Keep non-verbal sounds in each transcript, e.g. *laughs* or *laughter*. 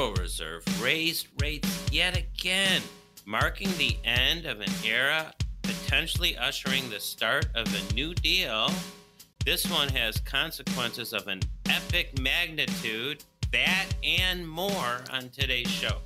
Federal Reserve raised rates yet again, marking the end of an era, potentially ushering the start of a new deal. This one has consequences of an epic magnitude. That and more on today's show.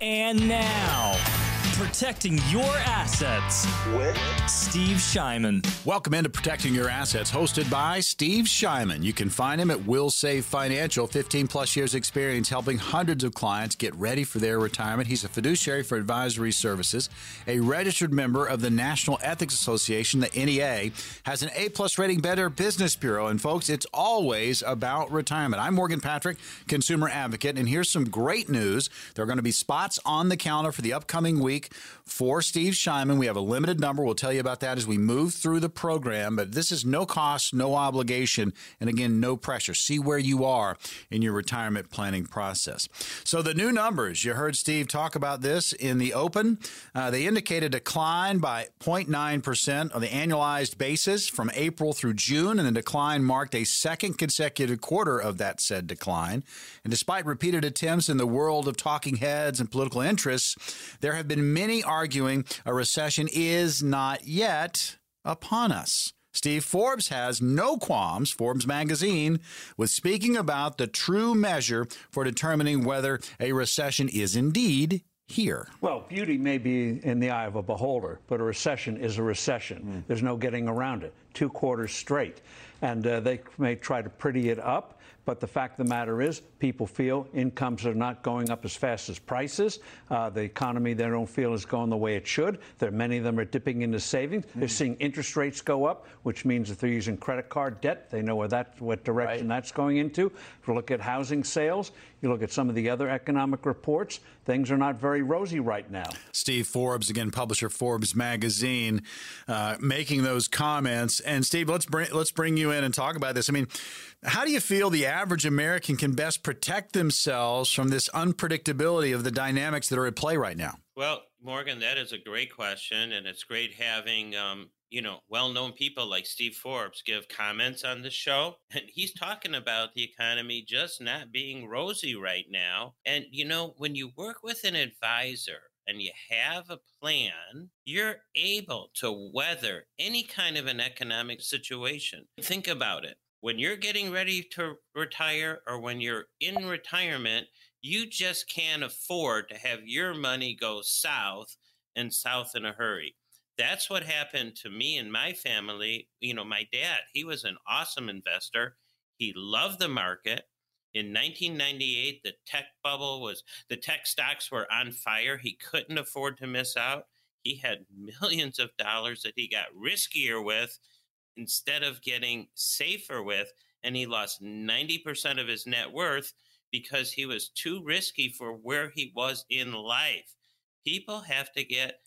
And now, protecting your assets with Steve Shyman. Welcome into Protecting Your Assets, hosted by Steve Shyman. You can find him at Wilsave Financial, 15 plus years experience helping hundreds of clients get ready for their retirement. He's a fiduciary for advisory services, a registered member of the National Ethics Association, the NEA, has an A plus rating Better Business Bureau. And folks, it's always about retirement. I'm Morgan Patrick, consumer advocate, and here's some great news. There are going to be spots on the calendar for the upcoming week week for Steve Shyman. We have a limited number. We'll tell you about that as we move through the program. But this is no cost, no obligation, and again, no pressure. See where you are in your retirement planning process. So the new numbers, you heard Steve talk about this in the open. Uh, they indicate a decline by 0.9% on the annualized basis from April through June, and the decline marked a second consecutive quarter of that said decline. And despite repeated attempts in the world of talking heads and political interests, there have been many arguing a recession is not yet upon us. Steve Forbes has no qualms, Forbes magazine, with speaking about the true measure for determining whether a recession is indeed here. Well, beauty may be in the eye of a beholder, but a recession is a recession. Mm. There's no getting around it. Two quarters straight. And uh, they may try to pretty it up. But the fact of the matter is, people feel incomes are not going up as fast as prices. Uh, the economy, they don't feel, is going the way it should. There, many of them are dipping into savings. Mm-hmm. They're seeing interest rates go up, which means if they're using credit card debt, they know where that, what direction right. that's going into. If we look at housing sales, you look at some of the other economic reports, things are not very rosy right now. Steve Forbes, again, publisher Forbes magazine, uh, making those comments. And Steve, let's bring let's bring you in and talk about this. I mean, how do you feel the average American can best protect themselves from this unpredictability of the dynamics that are at play right now? Well, Morgan, that is a great question, and it's great having um, you know well-known people like Steve Forbes give comments on the show, *laughs* and he's talking about the economy just not being rosy right now. And you know, when you work with an advisor and you have a plan, you're able to weather any kind of an economic situation. Think about it when you're getting ready to retire or when you're in retirement, you just can't afford to have your money go south and south in a hurry. That's what happened to me and my family. You know, my dad, he was an awesome investor. He loved the market. In 1998, the tech bubble was, the tech stocks were on fire. He couldn't afford to miss out. He had *laughs* millions of dollars that he got riskier with instead of getting safer with, and he lost 90% of his net worth because he was too risky for where he was in life. People have to get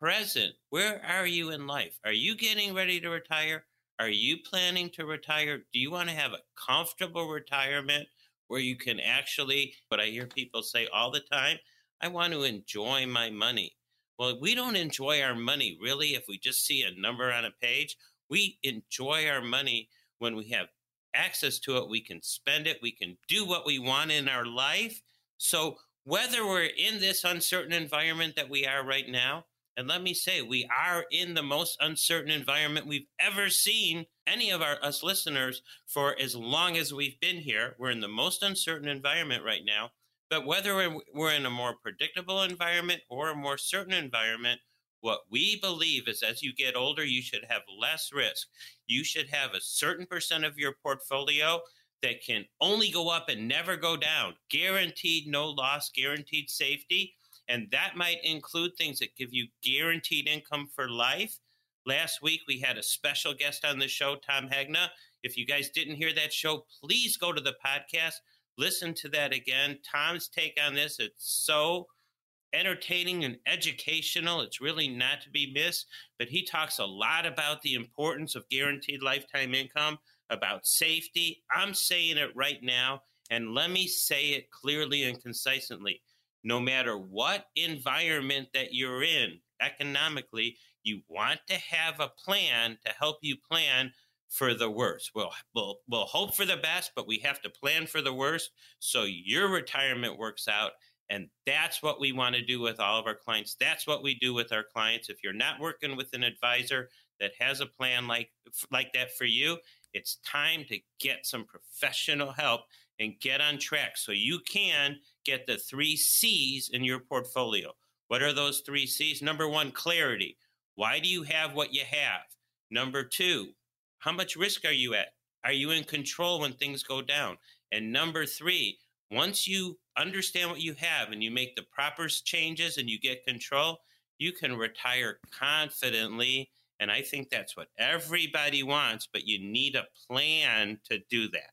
present. Where are you in life? Are you getting ready to retire? Are you planning to retire? Do you want to have a comfortable retirement where you can actually, what I hear people say all the time, I want to enjoy my money. Well, we don't enjoy our money really if we just see a number on a page. We enjoy our money when we have access to it. We can spend it. We can do what we want in our life. So, whether we're in this uncertain environment that we are right now, and let me say, we are in the most uncertain environment we've ever seen, any of our us listeners, for as long as we've been here. We're in the most uncertain environment right now. But whether we're in a more predictable environment or a more certain environment, what we believe is as you get older, you should have less risk. You should have a certain percent of your portfolio that can only go up and never go down. Guaranteed no loss, guaranteed safety. And that might include things that give you guaranteed income for life. Last week, we had a special guest on the show, Tom Hegna. If you guys didn't hear that show, please go to the podcast, listen to that again. Tom's take on this, it's so entertaining and educational. It's really not to be missed. But he talks a lot about the importance of guaranteed lifetime income, about safety. I'm saying it right now. And let me say it clearly and concisely. No matter what environment that you're in economically, you want to have a plan to help you plan for the worst. We'll, we'll, we'll hope for the best, but we have to plan for the worst so your retirement works out. And that's what we want to do with all of our clients. That's what we do with our clients. If you're not working with an advisor that has a plan like like that for you, it's time to get some professional help and get on track so you can get the 3 Cs in your portfolio. What are those 3 Cs? Number 1, clarity. Why do you have what you have? Number 2, how much risk are you at? Are you in control when things go down? And number three, once you understand what you have and you make the proper changes and you get control, you can retire confidently. And I think that's what everybody wants, but you need a plan to do that.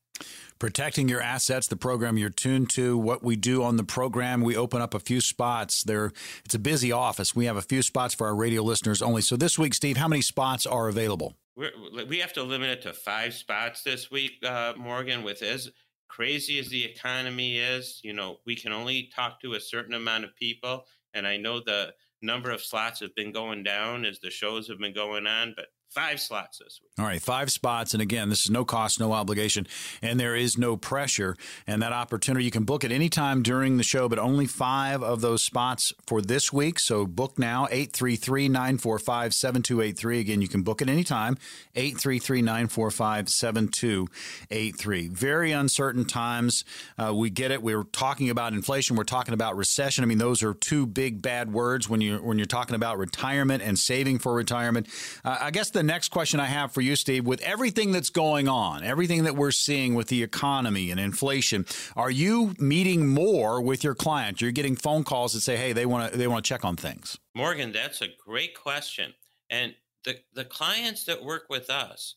Protecting your assets, the program you're tuned to. What we do on the program, we open up a few spots. There, it's a busy office. We have a few spots for our radio listeners only. So this week, Steve, how many spots are available? We're, we have to limit it to five spots this week, uh, Morgan. With as crazy as the economy is, you know, we can only talk to a certain amount of people. And I know the number of slots have been going down as the shows have been going on, but five slots this week. All right, five spots. And again, this is no cost, no obligation, and there is no pressure. And that opportunity, you can book it anytime during the show, but only five of those spots for this week. So book now, 833 945 7283. Again, you can book it anytime, 833 945 7283. Very uncertain times. Uh, we get it. We're talking about inflation. We're talking about recession. I mean, those are two big bad words when, you, when you're talking about retirement and saving for retirement. Uh, I guess the next question I have for you, Steve, with everything that's going on, everything that we're seeing with the economy and inflation, are you meeting more with your clients? You're getting phone calls that say, "Hey, they want to they want to check on things." Morgan, that's a great question. And the the clients that work with us,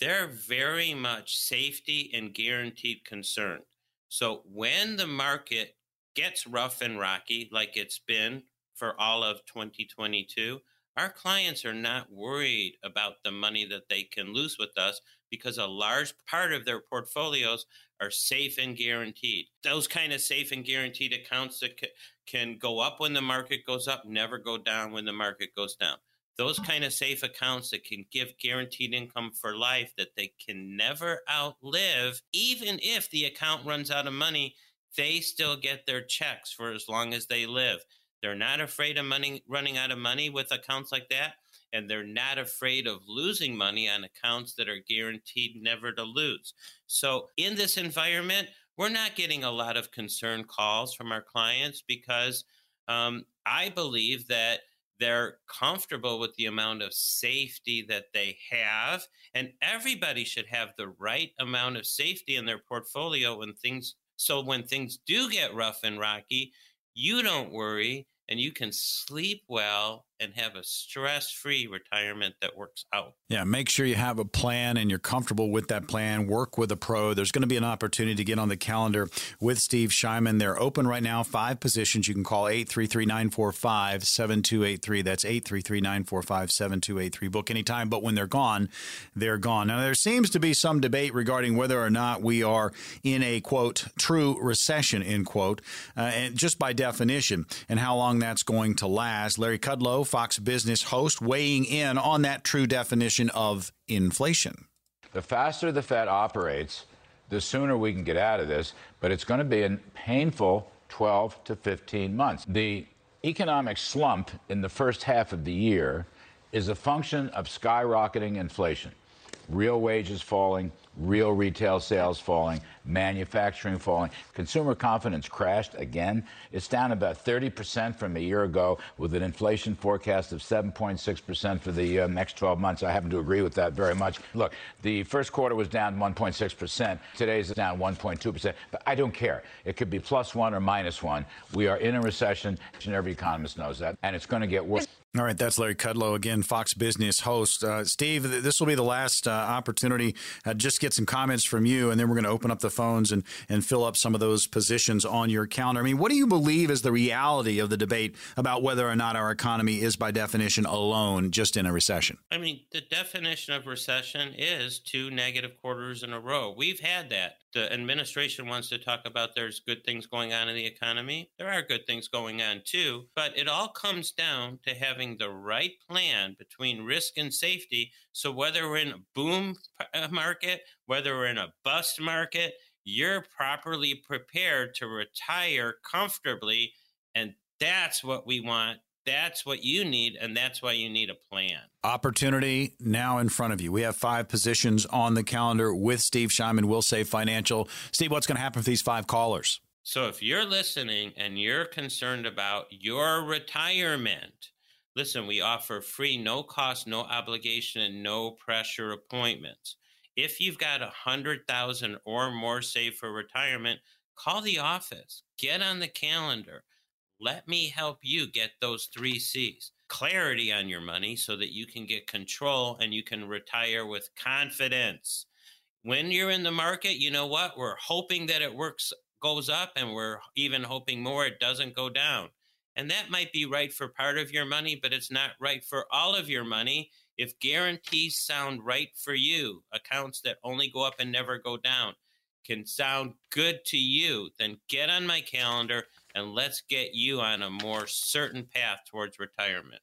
they're very much safety and guaranteed concerned. So when the market gets rough and rocky like it's been for all of 2022, our clients are not worried about the money that they can lose with us because a large part of their portfolios are safe and guaranteed. Those kind of safe and guaranteed accounts that can go up when the market goes up, never go down when the market goes down. Those kind of safe accounts that can give guaranteed income for life that they can never outlive, even if the account runs out of money, they still get their checks for as long as they live. They're not afraid of money running out of money with accounts like that, and they're not afraid of losing money on accounts that are guaranteed never to lose. So in this environment, we're not getting a lot of concern calls from our clients because um, I believe that they're comfortable with the amount of safety that they have and everybody should have the right amount of safety in their portfolio when things so when things do get rough and rocky you don't worry and you can sleep well and have a stress free retirement that works out. Yeah, make sure you have a plan and you're comfortable with that plan. Work with a pro. There's going to be an opportunity to get on the calendar with Steve Shyman. They're open right now, five positions. You can call 833 945 7283. That's 833 945 7283. Book anytime, but when they're gone, they're gone. Now, there seems to be some debate regarding whether or not we are in a quote, true recession, end quote, uh, and just by definition, and how long that's going to last. Larry Kudlow, Fox Business host, weighing in on that true definition of inflation. The faster the Fed operates, the sooner we can get out of this, but it's going to be a painful 12 to 15 months. The economic slump in the first half of the year is a function of skyrocketing inflation, real wages falling, real retail sales falling, manufacturing falling. Consumer confidence crashed again. It's down about 30% from a year ago with an inflation forecast of 7.6% for the uh, next 12 months. I happen to agree with that very much. Look, the first quarter was down 1.6%. Today's down 1.2%. But I don't care. It could be plus one or minus one. We are in a recession, and every economist knows that, and it's going to get worse. All right, that's Larry Kudlow again, Fox Business host. Uh, Steve, this will be the last uh, opportunity. Uh, just get some comments from you, and then we're going to open up the phones and, and fill up some of those positions on your calendar. I mean, what do you believe is the reality of the debate about whether or not our economy is, by definition, alone just in a recession? I mean, the definition of recession is two negative quarters in a row. We've had that. The administration wants to talk about there's good things going on in the economy. There are good things going on too, but it all comes down to having the right plan between risk and safety. So whether we're in a boom uh, market, whether we're in a bust market, you're properly prepared to retire comfortably. And that's what we want that's what you need, and that's why you need a plan. Opportunity now in front of you. We have five positions on the calendar with Steve Shyman, Wilsave Financial. Steve, what's going to happen for these five callers? So, if you're listening and you're concerned about your retirement, listen, we offer free, no cost, no obligation, and no pressure appointments. If you've got a hundred thousand or more saved for retirement, call the office, get on the calendar let me help you get those three C's clarity on your money so that you can get control and you can retire with confidence. When you're in the market, you know what? We're hoping that it works, goes up, and we're even hoping more it doesn't go down. And that might be right for part of your money, but it's not right for all of your money. If guarantees sound right for you, accounts that only go up and never go down can sound good to you, then get on my calendar and let's get you on a more certain path towards retirement.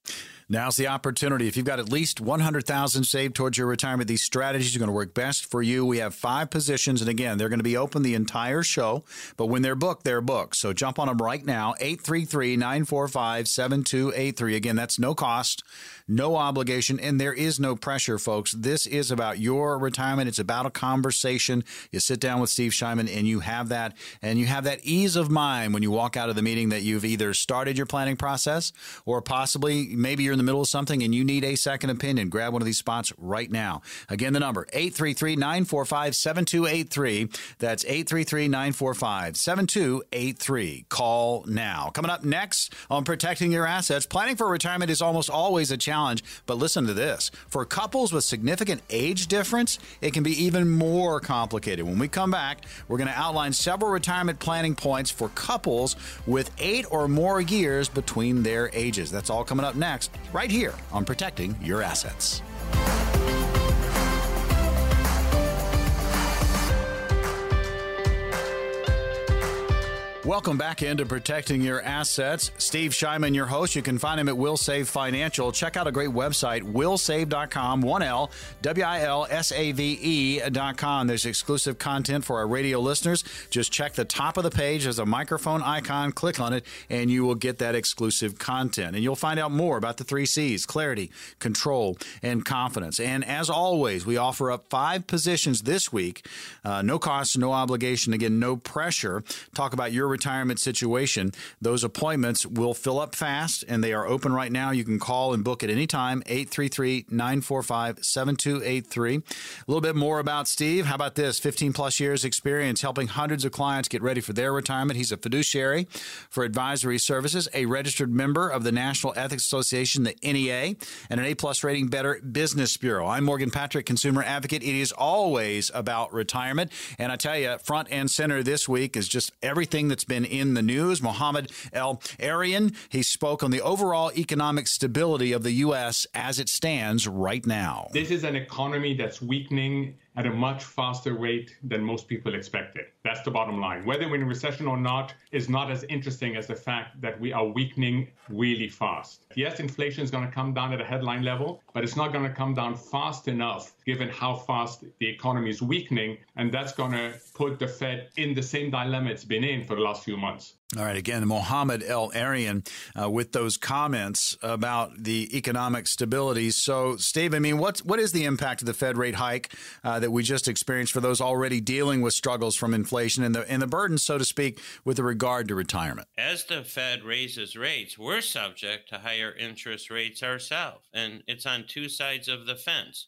Now's the opportunity. If you've got at least 100,000 saved towards your retirement, these strategies are going to work best for you. We have five positions and again, they're going to be open the entire show, but when they're booked, they're booked. So jump on them right now. 833-945-7283. Again, that's no cost, no obligation, and there is no pressure, folks. This is about your retirement. It's about a conversation. You sit down with Steve Shyman and you have that and you have that ease of mind when you walk out out of the meeting that you've either started your planning process or possibly maybe you're in the middle of something and you need a second opinion. Grab one of these spots right now. Again, the number 833-945-7283. That's 833-945-7283. Call now. Coming up next on protecting your assets, planning for retirement is almost always a challenge, but listen to this. For couples with significant age difference, it can be even more complicated. When we come back, we're going to outline several retirement planning points for couples with eight or more years between their ages. That's all coming up next, right here on Protecting Your Assets. Welcome back into Protecting Your Assets. Steve Shyman, your host. You can find him at Wilsave Financial. Check out a great website, wilsave.com, 1L, W I L S A V E.com. There's exclusive content for our radio listeners. Just check the top of the page. There's a microphone icon. Click on it, and you will get that exclusive content. And you'll find out more about the three C's clarity, control, and confidence. And as always, we offer up five positions this week. Uh, no cost, no obligation. Again, no pressure. Talk about your retirement situation, those appointments will fill up fast and they are open right now. You can call and book at any time, 833 945 7283. A little bit more about Steve. How about this? 15 plus years experience helping hundreds of clients get ready for their retirement. He's a fiduciary for advisory services, a registered member of the National Ethics Association, the NEA, and an A plus rating Better Business Bureau. I'm Morgan Patrick, consumer advocate. It is always about retirement. And I tell you, front and center this week is just everything that's that's been in the news. Mohamed El-Erian, he spoke on the overall economic stability of the U.S. as it stands right now. This is an economy that's weakening at a much faster rate than most people expected. That's the bottom line. Whether we're in a recession or not is not as interesting as the fact that we are weakening really fast. Yes, inflation is going to come down at a headline level, but it's not going to come down fast enough given how fast the economy is weakening. And that's going to put the Fed in the same dilemma it's been in for the last few months. All right, again, Mohammed El-Erian uh, with those comments about the economic stability. So, Steve, I mean, what what is the impact of the Fed rate hike uh, that we just experienced for those already dealing with struggles from inflation and the and the burden, so to speak, with regard to retirement? As the Fed raises rates, we're subject to higher interest rates ourselves, and it's on two sides of the fence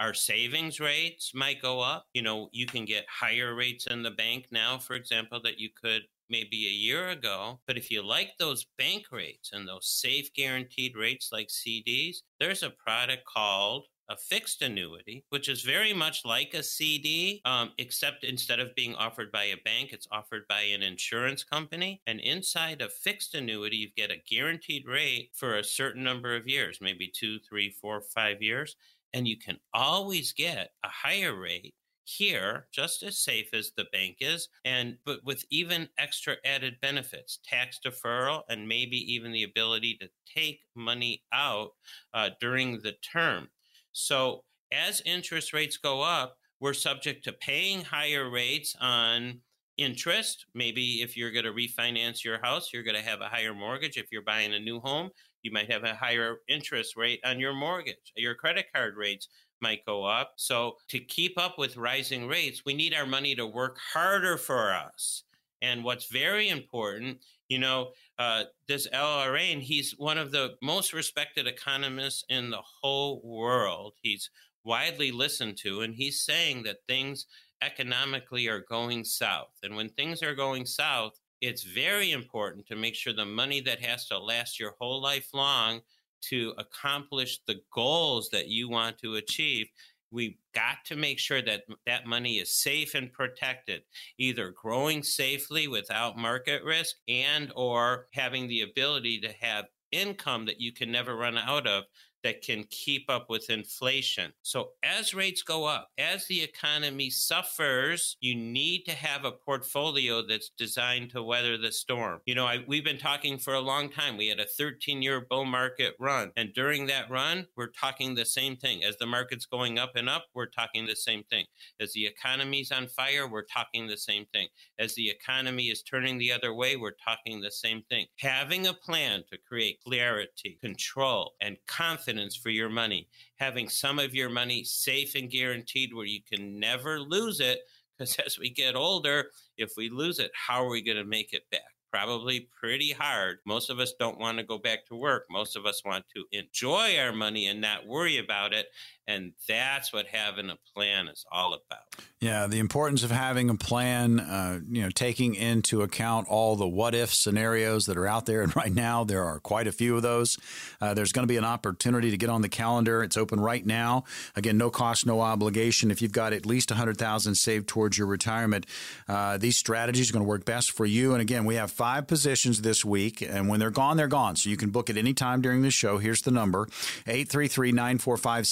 our savings rates might go up. You know, you can get higher rates in the bank now, for example, that you could maybe a year ago. But if you like those bank rates and those safe guaranteed rates like CDs, there's a product called a fixed annuity, which is very much like a CD, um, except instead of being offered by a bank, it's offered by an insurance company. And inside a fixed annuity, you get a guaranteed rate for a certain number of years, maybe two, three, four, five years. And you can always get a higher rate here just as safe as the bank is and but with even extra added benefits tax deferral and maybe even the ability to take money out uh, during the term. So as interest rates go up we're subject to paying higher rates on interest. Maybe if you're going to refinance your house you're going to have a higher mortgage. If you're buying a new home you might have a higher interest rate on your mortgage your credit card rates might go up. So, to keep up with rising rates, we need our money to work harder for us. And what's very important, you know, uh, this El-Erian, he's one of the most respected economists in the whole world. He's widely listened to, and he's saying that things economically are going south. And when things are going south, it's very important to make sure the money that has to last your whole life long to accomplish the goals that you want to achieve we've got to make sure that that money is safe and protected either growing safely without market risk and or having the ability to have income that you can never run out of that can keep up with inflation. So, as rates go up, as the economy suffers, you need to have a portfolio that's designed to weather the storm. You know, I, we've been talking for a long time. We had a 13 year bull market run. And during that run, we're talking the same thing. As the market's going up and up, we're talking the same thing. As the economy's on fire, we're talking the same thing. As the economy is turning the other way, we're talking the same thing. Having a plan to create clarity, control, and confidence confidence for your money, having some of your money safe and guaranteed where you can never lose it. Because *laughs* as we get older, if we lose it, how are we going to make it back? Probably pretty hard. Most of us don't want to go back to work. Most of us want to enjoy our money and not worry about it. And that's what having a plan is all about. Yeah, the importance of having a plan, uh, you know, taking into account all the what if scenarios that are out there. And *laughs* right now, there are quite a few of those. Uh, there's going to be an opportunity to get on the calendar. It's open right now. Again, no cost, no obligation. If you've got at least 100000 saved towards your retirement, uh, these strategies are going to work best for you. And again, we have five positions this week. And when they're gone, they're gone. So you can book at any time during the show. Here's the number 833 945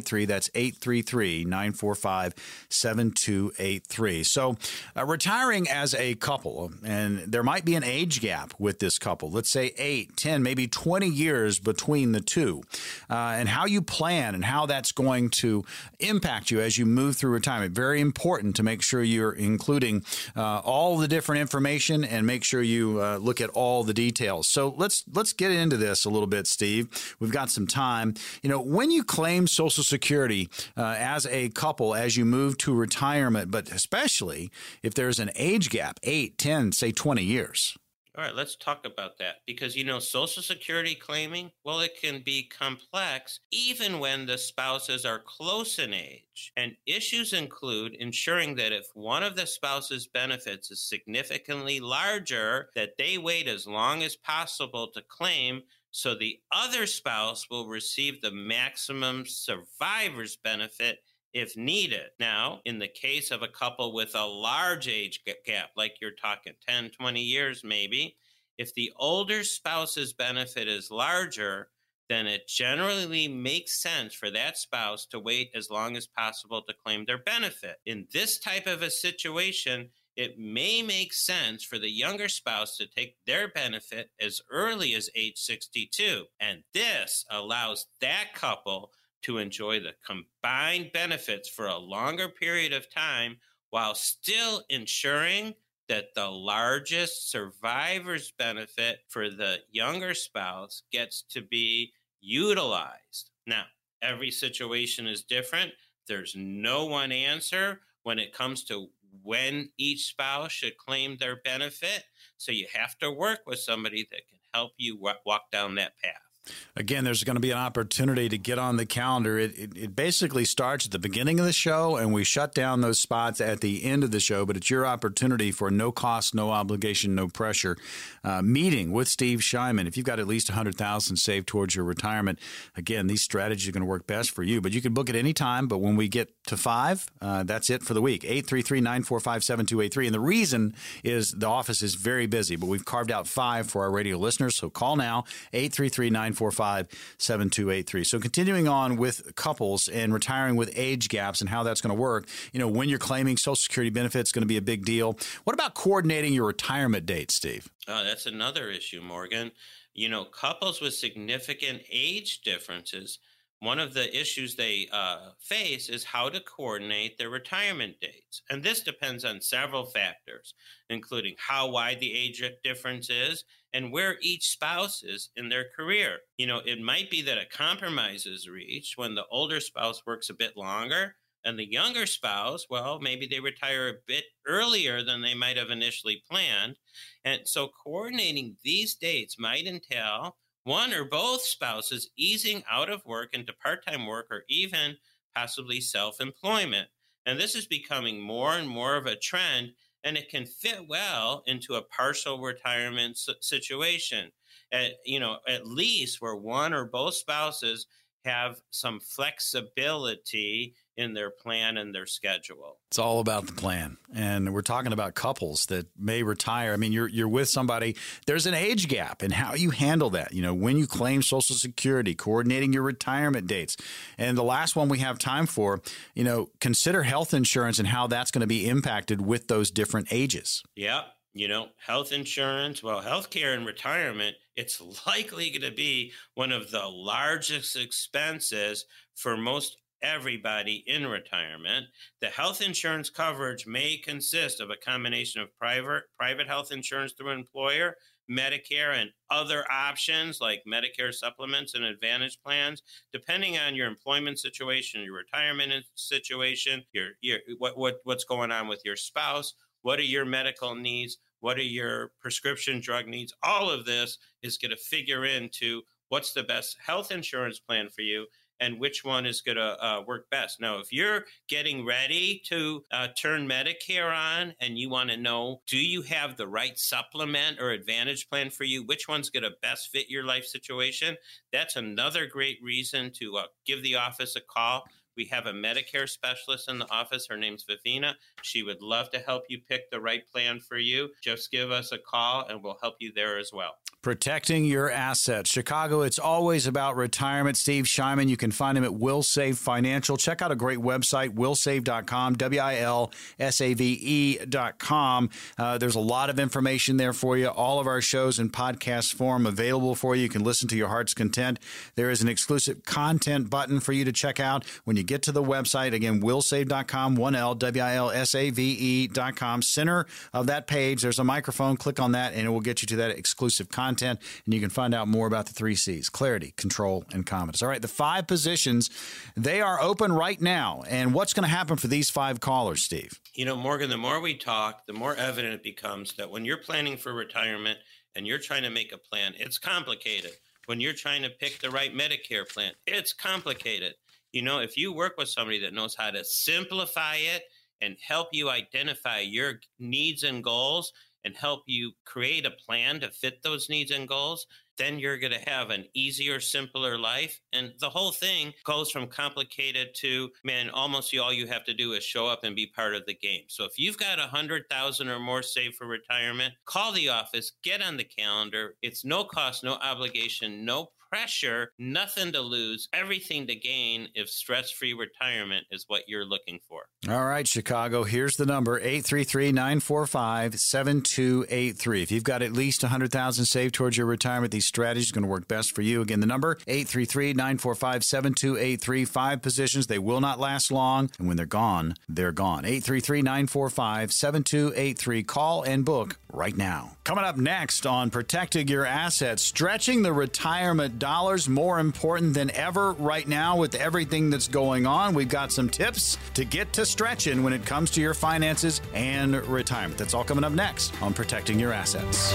7283. That's 833 945 7283. So, uh, retiring as a couple, and there might be an age gap with this couple, let's say 8, 10, maybe 20 years between the two, uh, and how you plan and how that's going to impact you as you move through retirement. Very important to make sure you're including uh, all the different information and make sure you uh, look at all the details. So, let's let's get into this a little bit, Steve. We've got some time. You know, when you claim Social Security uh, as a couple as you move to retirement, but especially if there's an age gap 8, 10, say 20 years. All right, let's talk about that because you know, Social Security claiming, well, it can be complex even when the spouses are close in age. And issues include ensuring that if one of the spouse's benefits is significantly larger, that they wait as long as possible to claim so the other spouse will receive the maximum survivor's benefit if needed. Now, in the case of a couple with a large age gap, like you're talking 10, 20 years maybe, if the older spouse's benefit is larger, then it generally makes sense for that spouse to wait as long as possible to claim their benefit. In this type of a situation, it may make sense for the younger spouse to take their benefit as early as age 62. And this allows that couple to enjoy the combined benefits for a longer period of time while still ensuring that the largest survivor's benefit for the younger spouse gets to be utilized. Now, every situation is different. There's no one answer when it comes to when each spouse should claim their benefit. So you have to work with somebody that can help you walk down that path. Again, there's going to be an opportunity to get on the calendar. It, it, it, basically starts at the beginning of the show, and we shut down those spots at the end of the show. But it's your opportunity for no cost, no obligation, no pressure uh, meeting with Steve Shyman. If you've got at least 100000 saved towards your retirement, again, these strategies are going to work best for you. But you can book at any time. But when we get to five, uh, that's it for the week. 833 945 7283. And the reason is the office is very busy, but we've carved out five for our radio listeners. So call now, 833 945 945 7283. So, continuing on with couples and retiring with age gaps and how that's going to work, you know, when you're claiming Social Security benefits, going to be a big deal. What about coordinating your retirement date, Steve? Oh, that's another issue, Morgan. You know, couples with significant age differences one of the issues they uh, face is how to coordinate their retirement dates. And this depends on several factors, including how wide the age difference is and where each spouse is in their career. You know, it might be that a compromise is reached when the older spouse works a bit longer. And the younger spouse, well, maybe they retire a bit earlier than they might have initially planned. And so coordinating these dates might entail one or both spouses easing out of work into part time work or even possibly self employment. And this is becoming more and more of a trend, and it can fit well into a partial retirement situation. At, you know, at least where one or both spouses have some flexibility in their plan and their schedule. It's all about the plan. And we're talking about couples that may retire. I mean, you're you're with somebody, there's an age gap and how you handle that. You know, when you claim social security, coordinating your retirement dates. And the last one we have time for, you know, consider health insurance and how that's going to be impacted with those different ages. Yeah. You know, health insurance, well, healthcare and retirement, it's *laughs* likely going to be one of the largest expenses for most everybody in retirement. The health insurance coverage may consist of a combination of private private health insurance through employer, Medicare, and other options like Medicare supplements and advantage plans, depending on your employment situation, your retirement situation, your, your what, what what's going on with your spouse, what are your medical needs, what are your prescription drug needs. All of this is going to figure into what's the best health insurance plan for you and which one is going to uh, work best. Now, if you're getting ready to uh, turn Medicare on and you want to know, do you have the right supplement or advantage plan for you? Which one's going to best fit your life situation? That's another great reason to uh, give the office a call. We have a Medicare specialist in the office. Her name's Vivina. She would love to help you pick the right plan for you. Just give us a call and we'll help you there as well. Protecting your assets. Chicago, it's always about retirement. Steve Shyman, you can find him at Wilsave Financial. Check out a great website, wilsave.com, W I L S A V E.com. Uh, there's a lot of information there for you. All of our shows in podcast form available for you. You can listen to your heart's content. There is an exclusive content button for you to check out when you get to the website. Again, wilsave.com, 1L, W I L S A V E.com. Center of that page, there's a microphone. Click on that, and it will get you to that exclusive content content, and you can find out more about the three C's clarity, control, and confidence. All right, the five positions, they are open right now. And what's going to happen for these five callers, Steve? You know, Morgan, the more we talk, the more evident it becomes that when you're planning for retirement and you're trying to make a plan, it's complicated. When you're trying to pick the right Medicare plan, it's complicated. You know, if you work with somebody that knows how to simplify it and help you identify your needs and goals, and help you create a plan to fit those needs and goals, then you're going to have an easier, simpler life. And the whole thing goes from complicated to, man, almost all you have to do is show up and be part of the game. So if you've got a hundred thousand or more saved for retirement, call the office, get on the calendar. It's no cost, no obligation, no pressure, nothing to lose, everything to gain if stress free retirement is what you're looking for. All right, Chicago, here's the number 833 945 7283. If you've got at least 100000 saved towards your retirement, these strategies are going to work best for you. Again, the number 833 945 7283. Five positions, they will not last long. And when they're gone, they're gone. 833 945 7283. Call and book right now. Coming up next on Protecting Your Assets, stretching the retirement dollars more important than ever right now with everything that's going on. We've got some tips to get to stretching when it comes to your finances and retirement. That's all coming up next on Protecting Your Assets.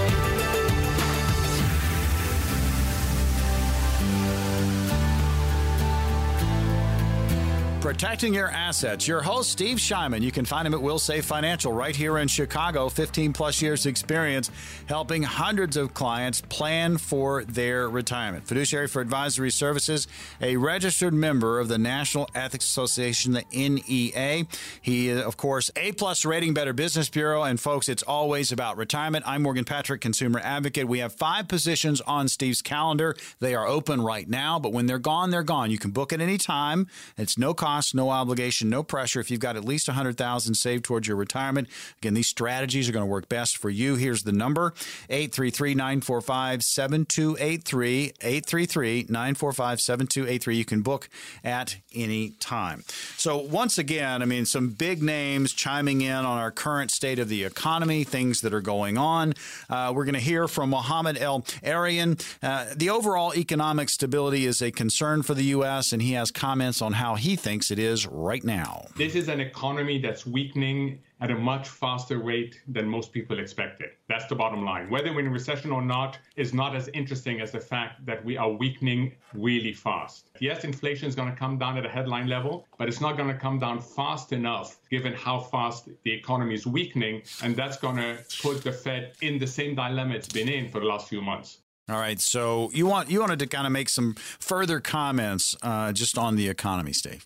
Protecting your assets. Your host, Steve Shyman. You can find him at Wilsave Financial right here in Chicago. 15 plus years experience helping hundreds of clients plan for their retirement. Fiduciary for Advisory Services, a registered member of the National Ethics Association, the NEA. He, of course, A plus rating, Better Business Bureau. And folks, it's always about retirement. I'm Morgan Patrick, consumer advocate. We have five positions on Steve's calendar. They are open right now, but when they're gone, they're gone. You can book at any time. It's no cost cost, no obligation, no pressure. If you've got at least 100000 saved towards your retirement, again, these strategies are going to work best for you. Here's the number 833 945 7283. 833 945 7283. You can book at any time. So, once again, I mean, some big names chiming in on our current state of the economy, things that are going on. Uh, we're going to hear from Mohammed El-Erian. Uh, the overall economic stability is a concern for the U.S., and he has comments on how he thinks thinks it is right now. This is an economy that's weakening at a much faster rate than most people expected. That's the bottom line. Whether we're in a recession or not is not as interesting as the fact that we are weakening really fast. Yes, inflation is going to come down at a headline level, but it's not going to come down fast enough given how fast the economy is weakening. And that's going to put the Fed in the same dilemma it's been in for the last few months. All right. So you want you wanted to kind of make some further comments uh, just on the economy, Steve.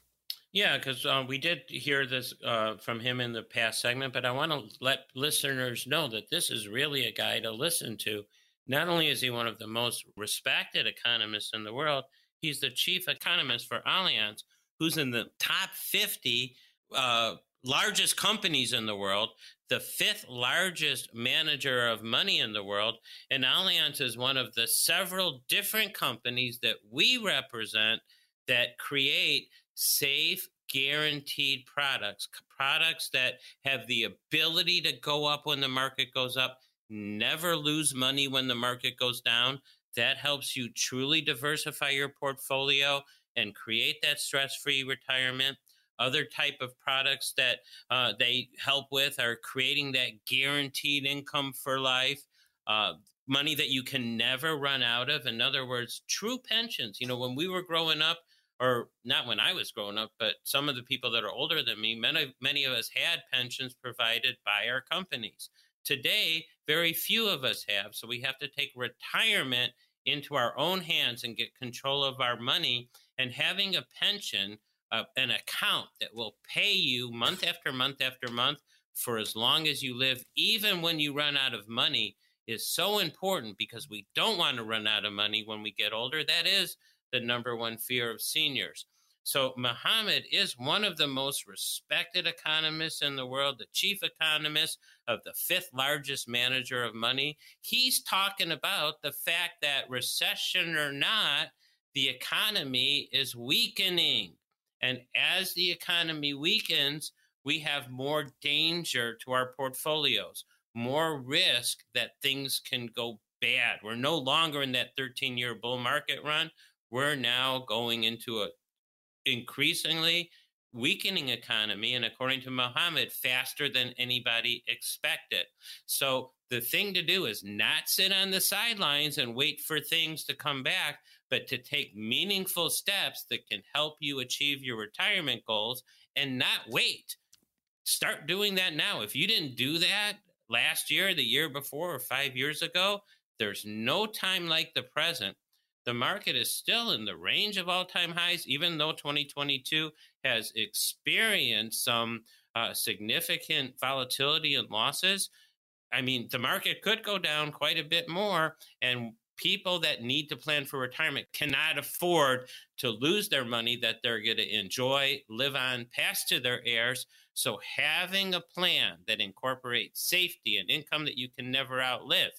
Yeah, because uh, we did hear this uh, from him in the past segment, but I want to let listeners know that this is really a guy to listen to. Not only is he one of the most respected economists in the world, he's the chief economist for Allianz, who's in the top 50 uh, largest companies in the world, the fifth largest manager of money in the world. And Allianz is one of the several different companies that we represent that create safe, guaranteed products, products that have the ability to go up when the market goes up, never lose money when the market goes down. That helps you truly diversify your portfolio and create that stress-free retirement. Other type of products that uh, they help with are creating that guaranteed income for life. Uh, money that you can never run out of. In other words, true pensions. You know, when we were growing up, or not when I was growing up, but some of the people that are older than me, many, many of us had pensions provided by our companies. Today, very few of us have. So we have to take retirement into our own hands and get control of our money. And having a pension, uh, an account that will pay you month after month after month for as long as you live, even when you run out of money, is so important because we don't want to run out of money when we get older. That is the number one fear of seniors. So, Mohamed is one of the most respected economists in the world, the chief economist of the fifth largest manager of money. He's talking about the fact that, recession or not, the economy is weakening. And as the economy weakens, we have more danger to our portfolios, more risk that things can go bad. We're no longer in that 13 year bull market run we're now going into a increasingly weakening economy and according to Mohamed faster than anybody expected. So the thing to do is not sit on the sidelines and wait for things to come back, but to take meaningful steps that can help you achieve your retirement goals and not wait. Start doing that now. If you didn't do that last year, the year before, or 5 years ago, there's no time like the present the market is still in the range of all time highs, even though 2022 has experienced some uh, significant volatility and losses. I mean, the market could go down quite a bit more, and people that need to plan for retirement cannot afford to lose their money that they're going to enjoy, live on, pass to their heirs. So, having a plan that incorporates safety and income that you can never outlive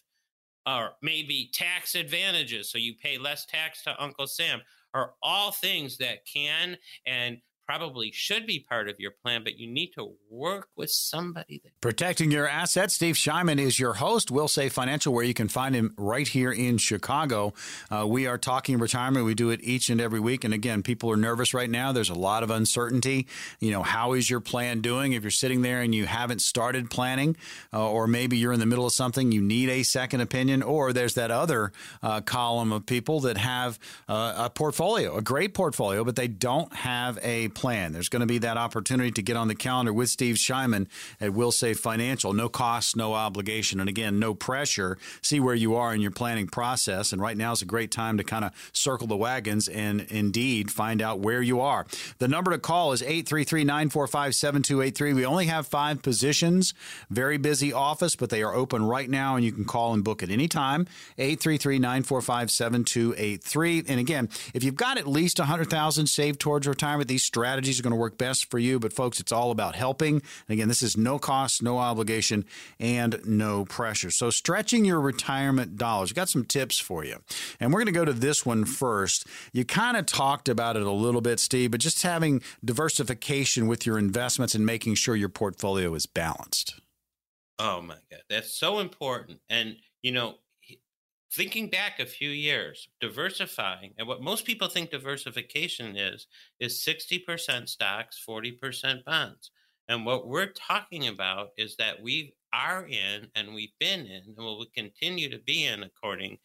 or maybe tax advantages so you pay less tax to Uncle Sam are all things that can and probably should be part of your plan, but you need to work with somebody that protecting your assets. Steve Shyman is your host. Wilsave Financial, where you can find him right here in Chicago. Uh, we are talking retirement. We do it each and every week. And again, people are nervous right now. There's a lot of uncertainty. You know, how is your plan doing? If you're sitting there and you haven't started planning, uh, or maybe you're in the middle of something, you need a second opinion. Or there's that other uh, column of people that have uh, a portfolio, a great portfolio, but they don't have a plan. There's going to be that opportunity to get on the calendar with Steve Shyman at Wilsave Financial. No cost, no obligation, and again, no pressure. See where you are in your planning process. And right now is a great time to kind of circle the wagons and indeed find out where you are. The number to call is 833 945 7283. We only have five positions. Very busy office, but they are open right now, and you can call and book at any time. 833 945 7283. And again, if you've got at least 100000 saved towards retirement, these strategies are going to work best for you. But folks, it's all about helping. And again, this is no cost, no obligation, and no pressure. So stretching your retirement dollars. We've got some tips for you. And we're going to go to this one first. You kind of talked about it a little bit, Steve, but just having diversification with your investments and making sure your portfolio is balanced. Oh my God, that's so important. And, you know, thinking back a few years, diversifying, and what most people think diversification is, is 60% stocks, 40% bonds. And what we're talking about is that we are in and we've been in and will continue to be in, according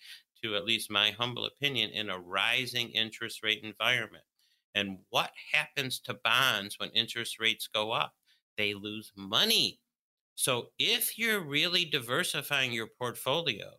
to at least my humble opinion, in a rising interest rate environment. And what happens to bonds when interest rates go up? They lose money. So if you're really diversifying your portfolio,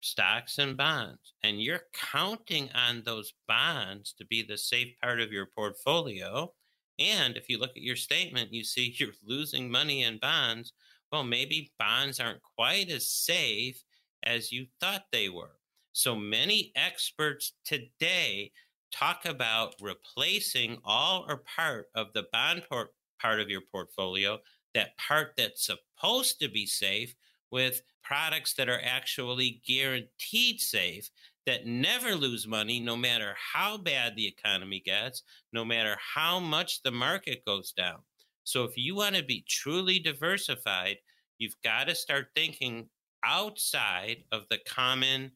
stocks and bonds, and you're counting on those bonds to be the safe part of your portfolio, and if you look at your statement, you see *laughs* you're losing money in bonds, well, maybe bonds aren't quite as safe as you thought they were. So many experts today talk about replacing all or part of the bond por- part of your portfolio, that part that's supposed to be safe, with products that are actually guaranteed safe that never lose money no matter how bad the economy gets, no matter how much the market goes down. So if you want to be truly diversified, you've got to start thinking outside of the common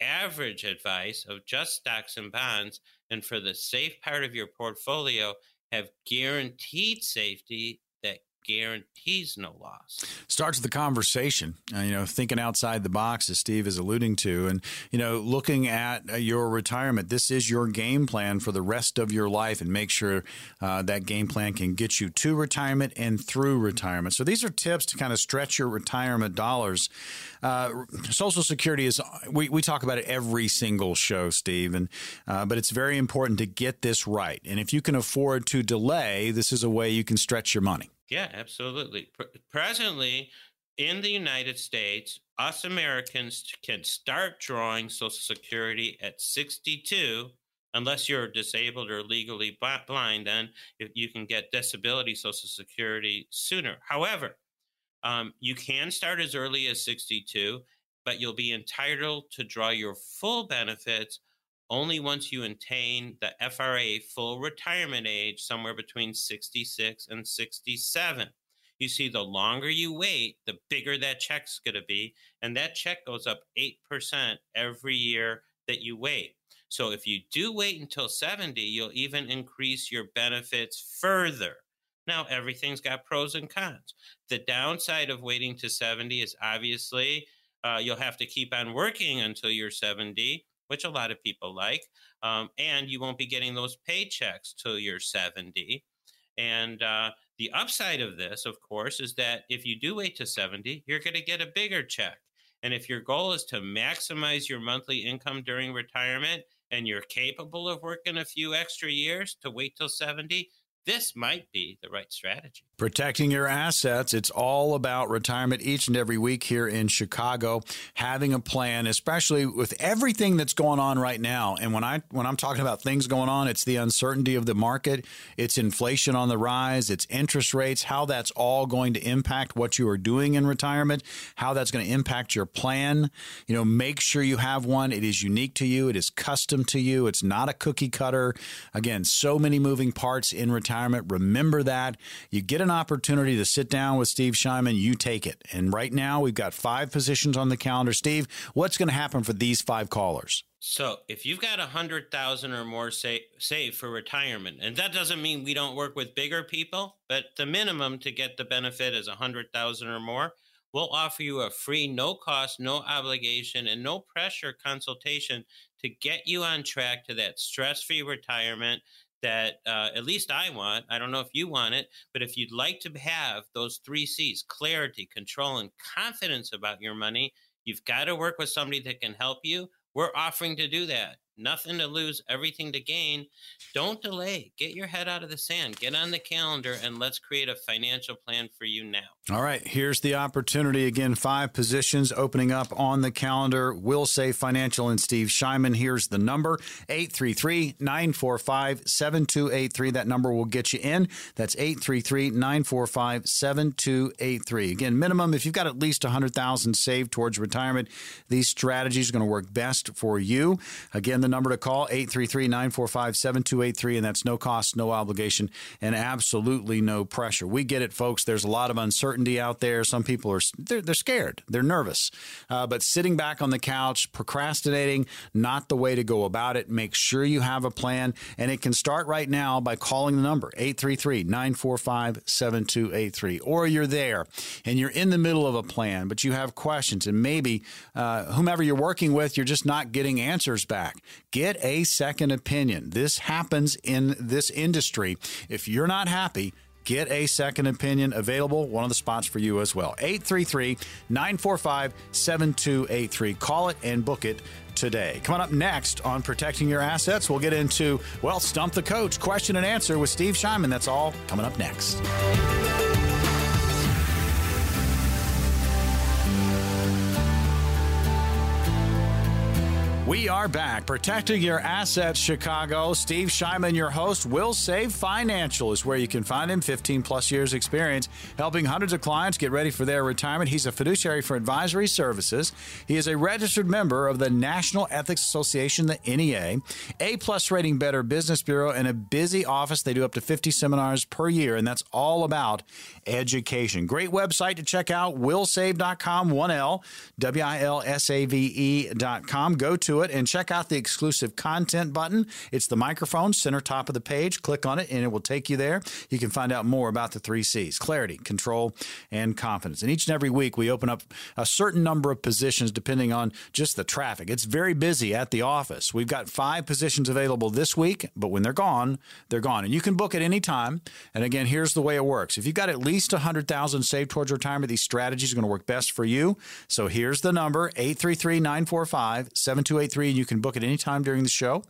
average advice of just stocks and bonds. And for the safe part of your portfolio, have guaranteed safety guarantees no loss. Starts the conversation, uh, you know, thinking outside the box, as Steve is alluding to, and, you know, looking at uh, your retirement. This is your game plan for the rest of your life and make sure uh, that game plan can get you to retirement and through retirement. So these are tips to kind of stretch your retirement dollars. Uh, Social Security is, we, we talk about it every single show, Steve, and, uh, but it's very important to get this right. And if you can afford to delay, this is a way you can stretch your money. Yeah, absolutely. presently, in the United States, us Americans can start drawing Social Security at 62, unless you're disabled or legally blind. Then you can get disability Social Security sooner. However, um, you can start as early as 62, but you'll be entitled to draw your full benefits only once you attain the FRA full retirement age, somewhere between 66 and 67. You see, the longer you wait, the bigger that check's going to be. And that check goes up 8% every year that you wait. So if you do wait until 70, you'll even increase your benefits further. Now, everything's got pros and cons. The downside of waiting to 70 is obviously uh, you'll have to keep on working until you're 70 which a lot of people like. Um, and you won't be getting those paychecks till you're 70. And uh, the upside of this, of course, is that if you do wait to 70, you're going to get a bigger check. And if your goal is to maximize your monthly income during retirement and you're capable of working a few extra years to wait till 70, this might be the right strategy. Protecting your assets. It's all about retirement each and every week here in Chicago. Having a plan, especially with everything that's going on right now. And when I when I'm talking about things going on, it's the uncertainty of the market, it's inflation on the rise, it's interest rates, how that's all going to impact what you are doing in retirement, how that's going to impact your plan. You know, make sure you have one. It is unique to you, it is custom to you. It's not a cookie cutter. Again, so many moving parts in retirement. Remember that. You get an opportunity to sit down with Steve Shyman, you take it. And right now, we've got five positions on the calendar. Steve, what's going to happen for these five callers? So, if you've got a hundred thousand or more save, save for retirement, and that doesn't mean we don't work with bigger people, but the minimum to get the benefit is a hundred thousand or more. We'll offer you a free, no cost, no obligation, and no pressure consultation to get you on track to that stress free retirement that uh, at least I want. I don't know if you want it, but if you'd like to have those three C's clarity, control, and confidence about your money, you've got to work with somebody that can help you. We're offering to do that nothing to lose, everything to gain. Don't delay. Get your head out of the sand. Get on the calendar and let's create a financial plan for you now. All right, here's the opportunity again. Five positions opening up on the calendar. Wilsave Financial and Steve Shyman. Here's the number 833 945 7283. That number will get you in. That's 833 945 7283. Again, minimum if you've got at least 100000 saved towards retirement, these strategies are going to work best for you. Again, the number to call 833-945-7283 and that's no cost, no obligation and absolutely no pressure. We get it folks, there's a lot of uncertainty out there. Some people are they're, they're scared, they're nervous. Uh, but sitting back on the couch, procrastinating, not the way to go about it. Make sure you have a plan and it can start right now by calling the number 833-945-7283 or you're there and you're in the middle of a plan but you have questions and maybe uh, whomever you're working with you're just not getting answers back Get a second opinion. This happens in this industry. If you're not happy, get a second opinion available. One of the spots for you as well. 833 945 7283. Call it and book it today. Coming up next on Protecting Your Assets, we'll get into, well, Stump the Coach, question and answer with Steve Shyman. That's all coming up next. We are back. Protecting your assets, Chicago. Steve Shyman, your host. Wilsave Financial is where you can find him. 15 plus years experience helping hundreds of clients get ready for their retirement. He's a fiduciary for advisory services. He is a registered member of the National Ethics Association, the NEA, A plus rating Better Business Bureau, and a busy office. They do up to 50 seminars per year, and that's all about education. Great website to check out, wilsave.com, 1L, W I L S A V E.com. Go to it and check out the exclusive content button. It's the microphone, center top of the page. Click on it and it will take you there. You can find out more about the three C's clarity, control, and confidence. And each and every week, we open up a certain number of positions depending on just the traffic. It's very busy at the office. We've got five positions available this week, but when they're gone, they're gone. And you can book at any time. And again, here's the way it works. If you've got at least 100000 saved towards retirement, these strategies are going to work best for you. So here's the number 833 945 7283. 833 and you can book it anytime during the show.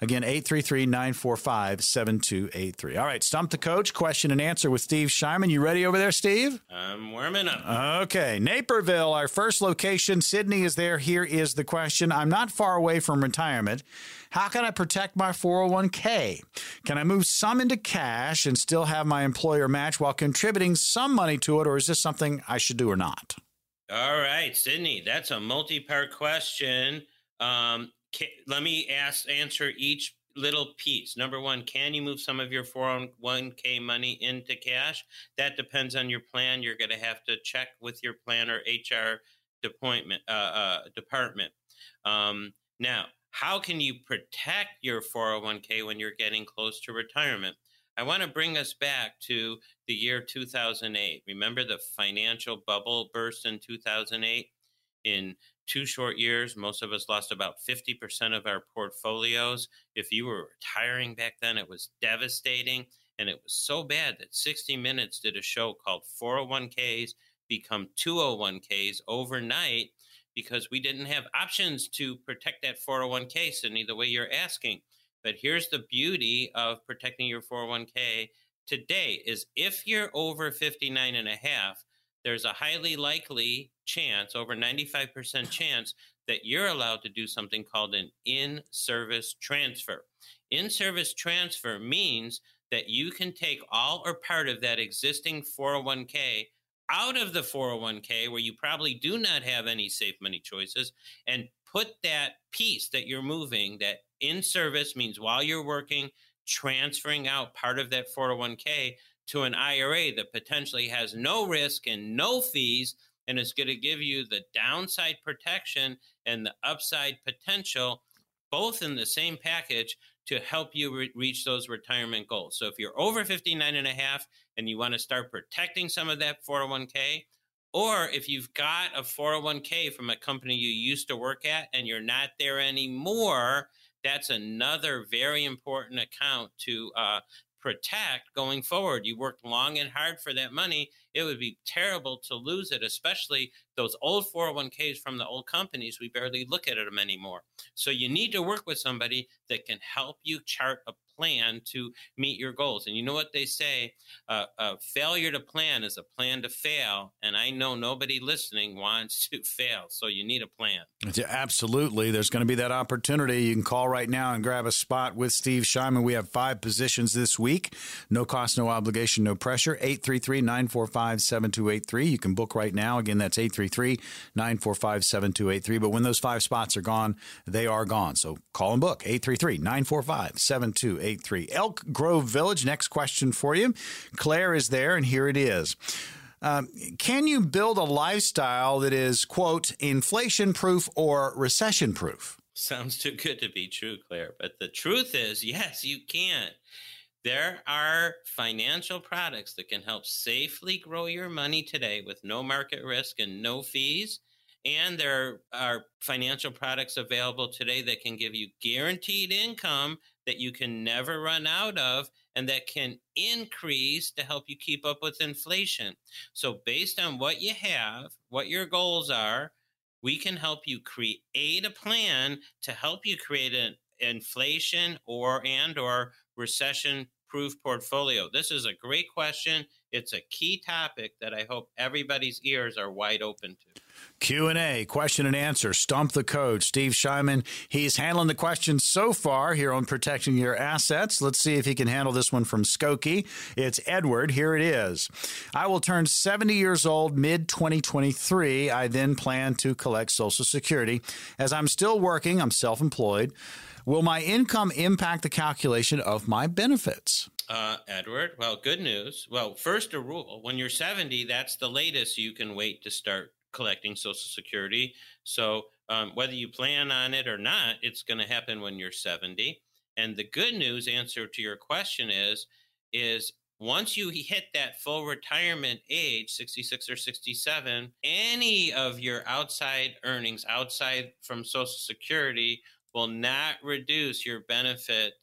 Again, 833 945 7283. All right, Stump the Coach, question and answer with Steve Shyman. You ready over there, Steve? I'm warming up. Okay, Naperville, our first location. Sydney is there. Here is the question I'm not far away from retirement. How can I protect my 401k? Can I move some into cash and still have my employer match while contributing some money to it, or is this something I should do or not? All right, Sydney, that's a multi part question. Um, can, let me ask answer each little piece. Number one, can you move some of your 401k money into cash? That depends on your plan. You're going to have to check with your plan or HR department. Uh, uh, department. Um, now, how can you protect your 401k when you're getting close to retirement? I want to bring us back to the year 2008. Remember the financial bubble burst in 2008? In two short years, most of us lost about 50% of our portfolios. If you were retiring back then, it was devastating. And it was so bad that 60 Minutes did a show called 401ks Become 201ks overnight because we didn't have options to protect that 401k, Sydney, the way you're asking. But here's the beauty of protecting your 401k today is if you're over 59 and a half, there's a highly likely chance, over 95% chance, that you're allowed to do something called an in service transfer. In service transfer means that you can take all or part of that existing 401k out of the 401k where you probably do not have any safe money choices and put that piece that you're moving that in service means while you're working transferring out part of that 401k to an IRA that potentially has no risk and no fees and is going to give you the downside protection and the upside potential both in the same package to help you re- reach those retirement goals. So if you're over 59 and a half and you want to start protecting some of that 401k or if you've got a 401k from a company you used to work at and you're not there anymore, that's another very important account to uh, protect going forward. You worked long and hard for that money. It would be terrible to lose it, especially those old 401ks from the old companies. We barely look at them anymore. So you need to work with somebody that can help you chart a plan to meet your goals. And you know what they say? Uh, a failure to plan is a plan to fail. And I know nobody listening wants to *laughs* fail. So you need a plan. Absolutely. There's going to be that opportunity. You can call right now and grab a spot with Steve Shyman. We have five positions this week. No cost, no obligation, no pressure. 833 945 7283. You can book right now. Again, that's 833 945 7283. But when those five spots are gone, they are gone. So call and book 833 945 7283. Elk Grove Village, next question for you. Claire is there, and here it is. Um, can you build a lifestyle that is, quote, inflation proof or recession proof? Sounds too good to be true, Claire. But the truth is, yes, you can. There are financial products that can help safely grow your money today with no market risk and no fees. And there are financial products available today that can give you guaranteed income that you can never run out of and that can increase to help you keep up with inflation. So, based on what you have, what your goals are, we can help you create a plan to help you create an inflation or and or recession proof portfolio. This is a great question. It's a key topic that I hope everybody's ears are wide open to. Q&A, question and answer, Stump the Coach. Steve Shyman, he's handling the questions so far here on Protecting Your Assets. Let's see if he can handle this one from Skokie. It's Edward. Here it is. I will turn 70 years old mid 2023. I then plan to collect Social Security. As I'm still working, I'm self employed. Will my income impact the calculation of my benefits? Uh, Edward, well, good news. Well, first, a rule when you're 70, that's the latest you can wait to start collecting Social Security. So um, whether you plan on it or not, it's going to happen when you're 70. And the good news answer to your question is is once you hit that full retirement age, 66 or 67, any of your outside earnings outside from Social Security will not reduce your benefit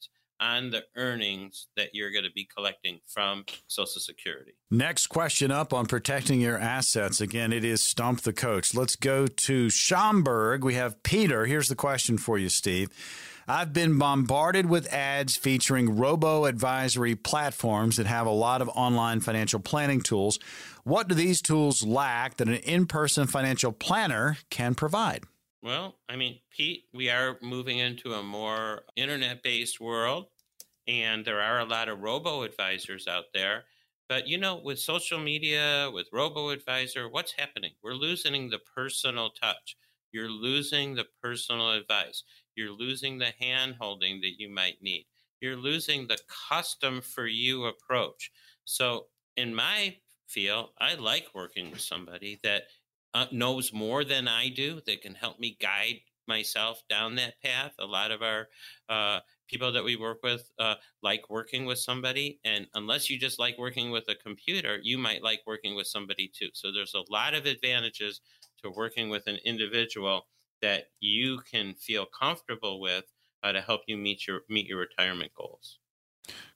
on the earnings that you're going to be collecting from Social Security. Next question up on protecting your assets. Again, it is Stump the Coach. Let's go to Schaumburg. We have Peter. Here's the question for you, Steve. I've been bombarded with ads featuring robo advisory platforms that have a lot of online financial planning tools. What do these tools lack that an in person financial planner can provide? Well, I mean, Pete, we are moving into a more internet based world, and there are a lot of robo advisors out there. But you know, with social media, with robo advisor, what's happening? We're losing the personal touch. You're losing the personal advice. You're losing the hand holding that you might need. You're losing the custom for you approach. So, in my feel, I like working with somebody that uh, knows more than I do that can help me guide myself down that path. A lot of our uh, people that we work with uh, like working with somebody. And unless you just like working with a computer, you might like working with somebody too. So there's a lot of advantages to working with an individual that you can feel comfortable with uh, to help you meet your meet your retirement goals.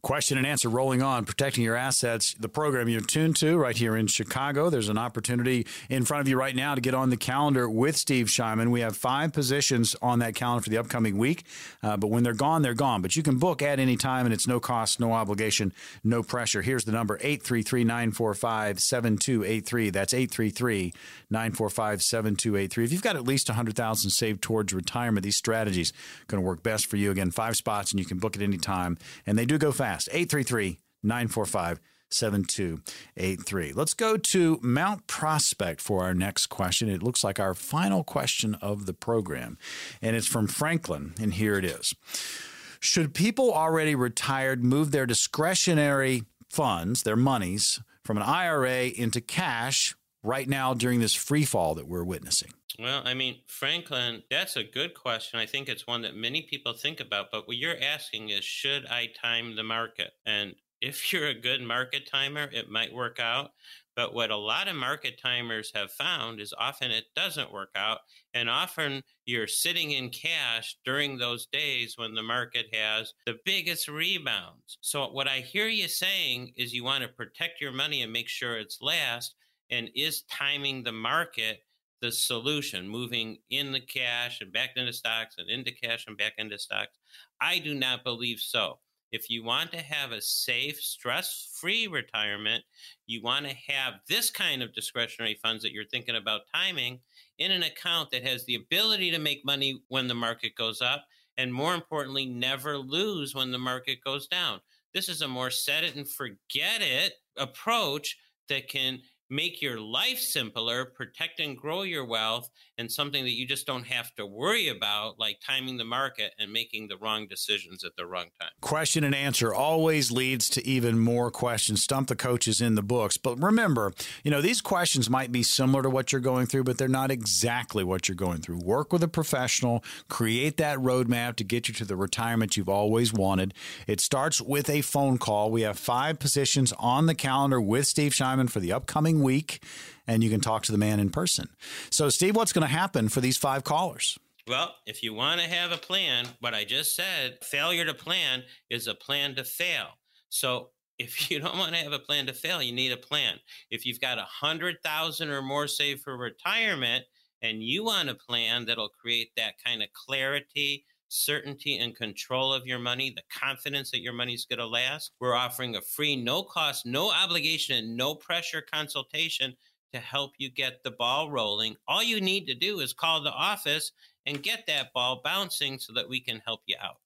Question and answer rolling on, protecting your assets. The program you're tuned to right here in Chicago. There's an opportunity in front of you right now to get on the calendar with Steve Shyman. We have five positions on that calendar for the upcoming week, uh, but when they're gone, they're gone. But you can book at any time, and it's no cost, no obligation, no pressure. Here's the number 833 945 7283. That's 833 945 7283. If you've got at least 100000 saved towards retirement, these strategies going to work best for you. Again, five spots, and you can book at any time. And they do go fast. 833 945 7283. Let's go to Mount Prospect for our next question. It looks like our final question of the program, and it's from Franklin, and here it is. Should people already retired move their discretionary funds, their monies, from an IRA into cash right now during this free fall that we're witnessing? Well, I mean, Franklin, that's a good question. I think it's one that many people think about. But what you're asking is, should I time the market? And if *laughs* you're a good market timer, it might work out. But what a lot of market timers have found is often it doesn't work out. And often you're sitting in cash during those days when the market has the biggest rebounds. So, what I hear you saying is you want to protect your money and make sure it's last. And is timing the market the solution, moving in the cash and back into stocks and into cash and back into stocks? I do not believe so. If you want to have a safe, stress free retirement, you want to have this kind of discretionary funds that you're thinking about timing in an account that has the ability to make money when the market goes up, and more importantly, never lose when the market goes down. This is a more set it and forget it approach that can make your life simpler, protect and grow your wealth, and something that you just don't have to worry about, like timing the market and making the wrong decisions at the wrong time. Question and answer always leads to even more questions. Stump the coaches in the books. But remember, you know, these questions might be similar to what you're going through, but they're not exactly what you're going through. Work with a professional, create that roadmap to get you to the retirement you've always wanted. It starts with a phone call. We have five positions on the calendar with Steve Shyman for the upcoming week and you can talk to the man in person. So, Steve, what's going to happen for these five callers? Well, if you want to have a plan, what I just said, failure to plan is a plan to fail. So, if *laughs* you don't want to have a plan to fail, you need a plan. If you've got a hundred thousand or more saved for retirement, and you want a plan that'll create that kind of clarity, certainty, and control of your money, the confidence that your money's going to last, we're offering a free, no cost, no obligation, and no pressure consultation to help you get the ball rolling. All you need to do is call the office and get that ball bouncing so that we can help you out.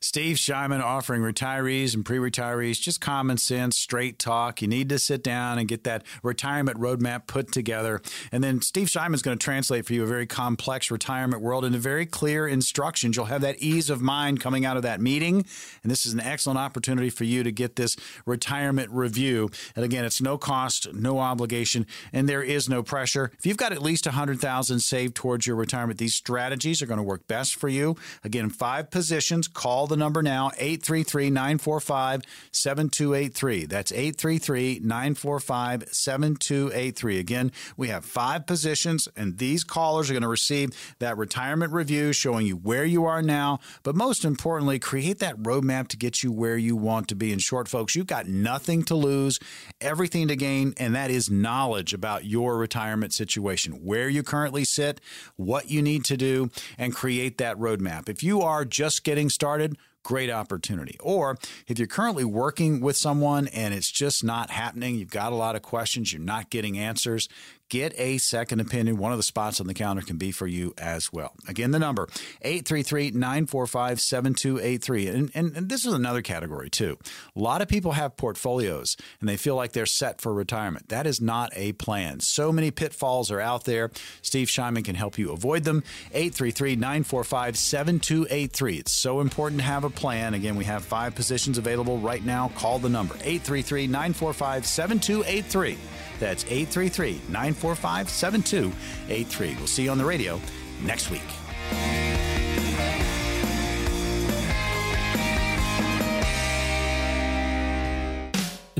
Steve Shyman offering retirees and pre retirees just common sense, straight talk. You need to sit down and get that retirement roadmap put together. And then Steve Shyman's going to translate for you a very complex retirement world into very clear instructions. You'll have that ease of mind coming out of that meeting. And this is an excellent opportunity for you to get this retirement review. And again, it's no cost, no obligation, and there is no pressure. If you've got at least 100000 saved towards your retirement, these strategies are going to work best for you. Again, five positions questions, call the number now 833 945 7283. That's 833 945 7283. Again, we have five positions, and these callers are going to receive that retirement review showing you where you are now, but most importantly, create that roadmap to get you where you want to be. In short, folks, you've got nothing to lose, everything to gain, and that is knowledge about your retirement situation, where you currently sit, what you need to do, and create that roadmap. If you are just getting started, great opportunity. Or if you're currently working with someone and it's just not happening, you've got a lot of questions, you're not getting answers, get a second opinion. One of the spots on the counter can be for you as well. Again, the number 833-945-7283. And, and, and this is another category too. A lot of people have portfolios and they feel like they're set for retirement. That is not a plan. So many pitfalls are out there. Steve Shyman can help you avoid them. 833-945-7283. It's so important to have a plan. Again, we have five positions available right now. Call the number 833-945-7283. That's 833 945 7283. We'll see you on the radio next week.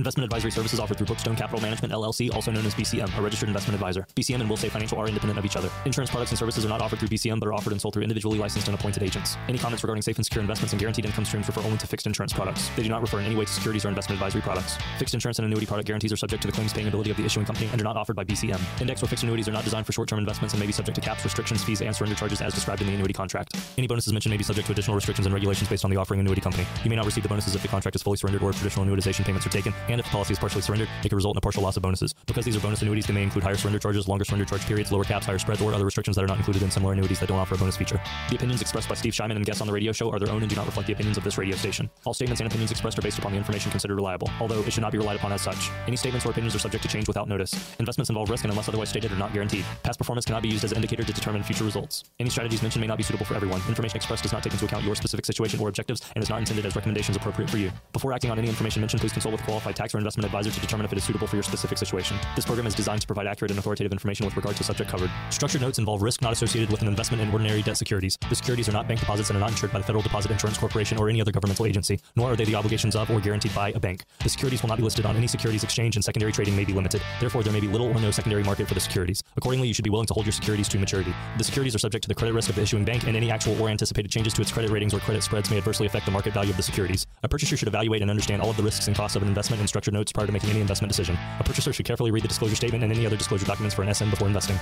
Investment advisory services offered through Brookstone Capital Management LLC, also known as BCM, a registered investment advisor. BCM and Wilsave Financial are independent of each other. Insurance products and services are not offered through BCM, but are offered and sold through individually licensed and appointed agents. Any comments regarding safe and secure investments and guaranteed income streams refer only to fixed insurance products. They do not refer in any way to securities or investment advisory products. Fixed insurance and annuity product guarantees are subject to the claims paying ability of the issuing company and are not offered by BCM. Index or fixed annuities are not designed for short-term investments and may be subject to caps, restrictions, fees, and surrender charges as described in the annuity contract. Any bonuses mentioned may be subject to additional restrictions and regulations based on the offering annuity company. You may not receive the bonuses if the contract is fully surrendered or if traditional annuitization payments are taken, and if the policy is partially surrendered surrendered, it could result in a partial loss of bonuses. Because these are bonus annuities, they may include higher surrender charges, longer surrender charge periods, lower caps, higher spreads, or other restrictions that are not included in similar annuities that don't offer a bonus feature. The opinions expressed by Steve Shyman and guests on the radio show are their own and do not reflect the opinions of this radio station. All statements and opinions expressed are based upon the information considered reliable, although it should not be relied upon as such. Any statements or opinions are subject to change without notice. Investments involve risk and unless otherwise stated are not guaranteed. Past performance cannot be used as an indicator to determine future results. Any strategies mentioned may not be suitable for everyone. Information expressed does not take into account your specific situation or objectives and is not intended as recommendations appropriate for you. Before acting on any information mentioned, please consult with qualified tax tax or investment advisor to determine if it is suitable for your specific situation. This program is designed to provide accurate and authoritative information with regard to subject covered. Structured notes involve risk not associated with an investment in ordinary debt securities. The securities are not bank deposits and are not insured by the Federal Deposit Insurance Corporation or any other governmental agency, nor are they the obligations of or guaranteed by a bank. The securities will not be listed on any securities exchange and secondary trading may be limited. Therefore, there may be little or no secondary market for the securities. Accordingly, you should be willing to hold your securities to maturity. The securities are subject to the credit risk of the issuing bank, and any actual or anticipated changes to its credit ratings or credit spreads may adversely affect the market value of the securities. A purchaser should evaluate and understand all of the risks and costs of an investment in structured notes prior to making any investment decision. A purchaser should carefully read the disclosure statement and any other disclosure documents for an SM before investing.